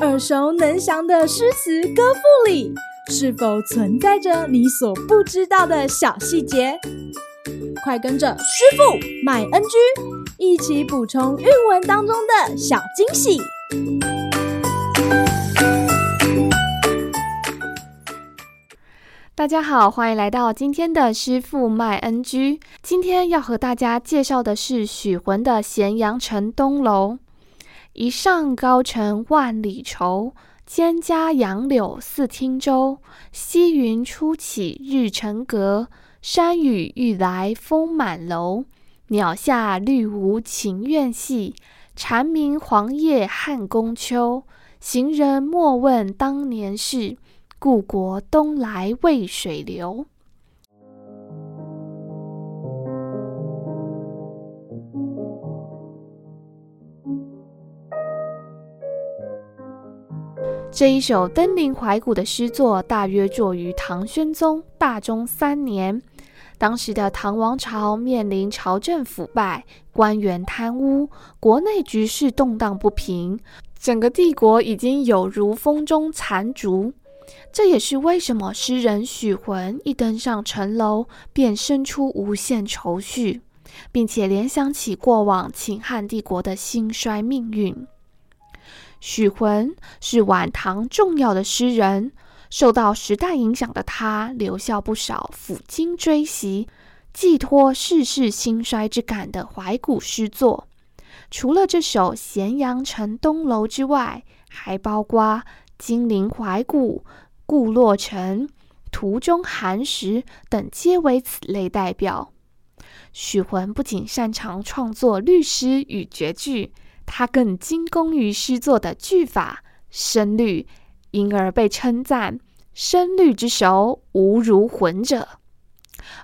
耳熟能详的诗词歌赋里，是否存在着你所不知道的小细节？快跟着师傅麦恩居一起补充韵文当中的小惊喜！大家好，欢迎来到今天的师傅麦恩居。今天要和大家介绍的是许浑的《咸阳城东楼》。一上高城万里愁，蒹葭杨柳似汀洲。溪云初起日沉阁，山雨欲来风满楼。鸟下绿芜秦苑细，蝉鸣黄叶汉宫秋。行人莫问当年事，故国东来渭水流。这一首登临怀古的诗作，大约作于唐宣宗大中三年。当时的唐王朝面临朝政腐败、官员贪污，国内局势动荡不平，整个帝国已经有如风中残烛。这也是为什么诗人许浑一登上城楼，便生出无限愁绪，并且联想起过往秦汉帝国的兴衰命运。许浑是晚唐重要的诗人，受到时代影响的他，留下不少抚今追昔、寄托世事兴衰之感的怀古诗作。除了这首《咸阳城东楼》之外，还包括《金陵怀古》《故洛城》《途中寒食》等，皆为此类代表。许浑不仅擅长创作律诗与绝句。他更精工于诗作的句法、声律，因而被称赞“声律之手，无如浑者”。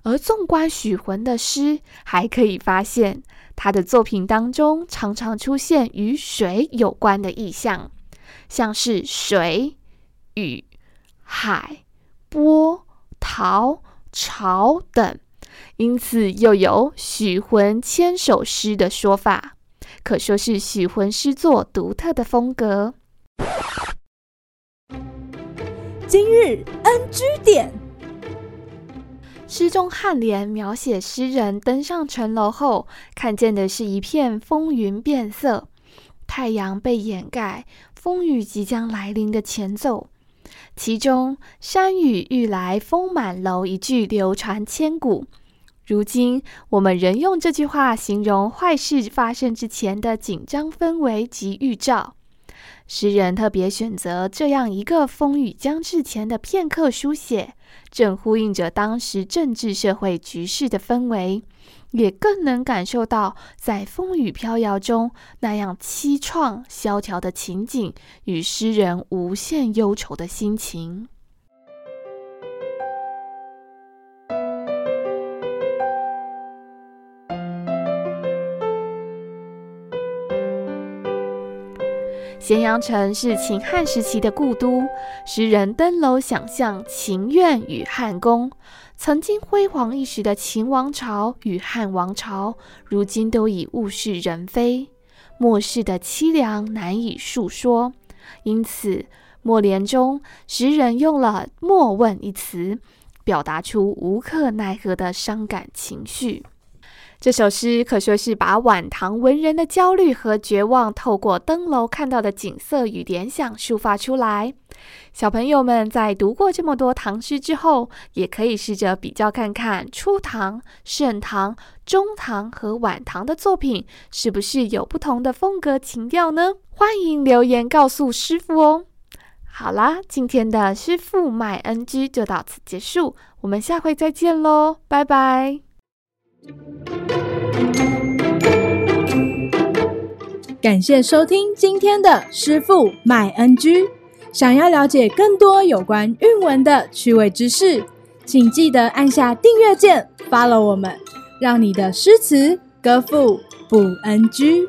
而纵观许浑的诗，还可以发现他的作品当中常常出现与水有关的意象，像是水、雨、海、波、涛、潮等，因此又有“许浑千首诗”的说法。可说是许魂诗作独特的风格。今日 NG 点，诗中颔联描写诗人登上城楼后，看见的是一片风云变色，太阳被掩盖，风雨即将来临的前奏。其中“山雨欲来风满楼”一句流传千古。如今，我们仍用这句话形容坏事发生之前的紧张氛围及预兆。诗人特别选择这样一个风雨将至前的片刻书写，正呼应着当时政治社会局势的氛围，也更能感受到在风雨飘摇中那样凄怆萧条的情景与诗人无限忧愁的心情。咸阳城是秦汉时期的故都，诗人登楼想象秦苑与汉宫，曾经辉煌一时的秦王朝与汉王朝，如今都已物是人非，末世的凄凉难以述说。因此，末联中诗人用了“莫问”一词，表达出无可奈何的伤感情绪。这首诗可说是把晚唐文人的焦虑和绝望，透过登楼看到的景色与联想抒发出来。小朋友们在读过这么多唐诗之后，也可以试着比较看看初唐、盛唐、中唐和晚唐的作品，是不是有不同的风格情调呢？欢迎留言告诉师傅哦。好啦，今天的师傅麦恩居就到此结束，我们下回再见喽，拜拜。感谢收听今天的师傅卖 NG，。想要了解更多有关韵文的趣味知识，请记得按下订阅键，follow 我们，让你的诗词歌赋不 NG。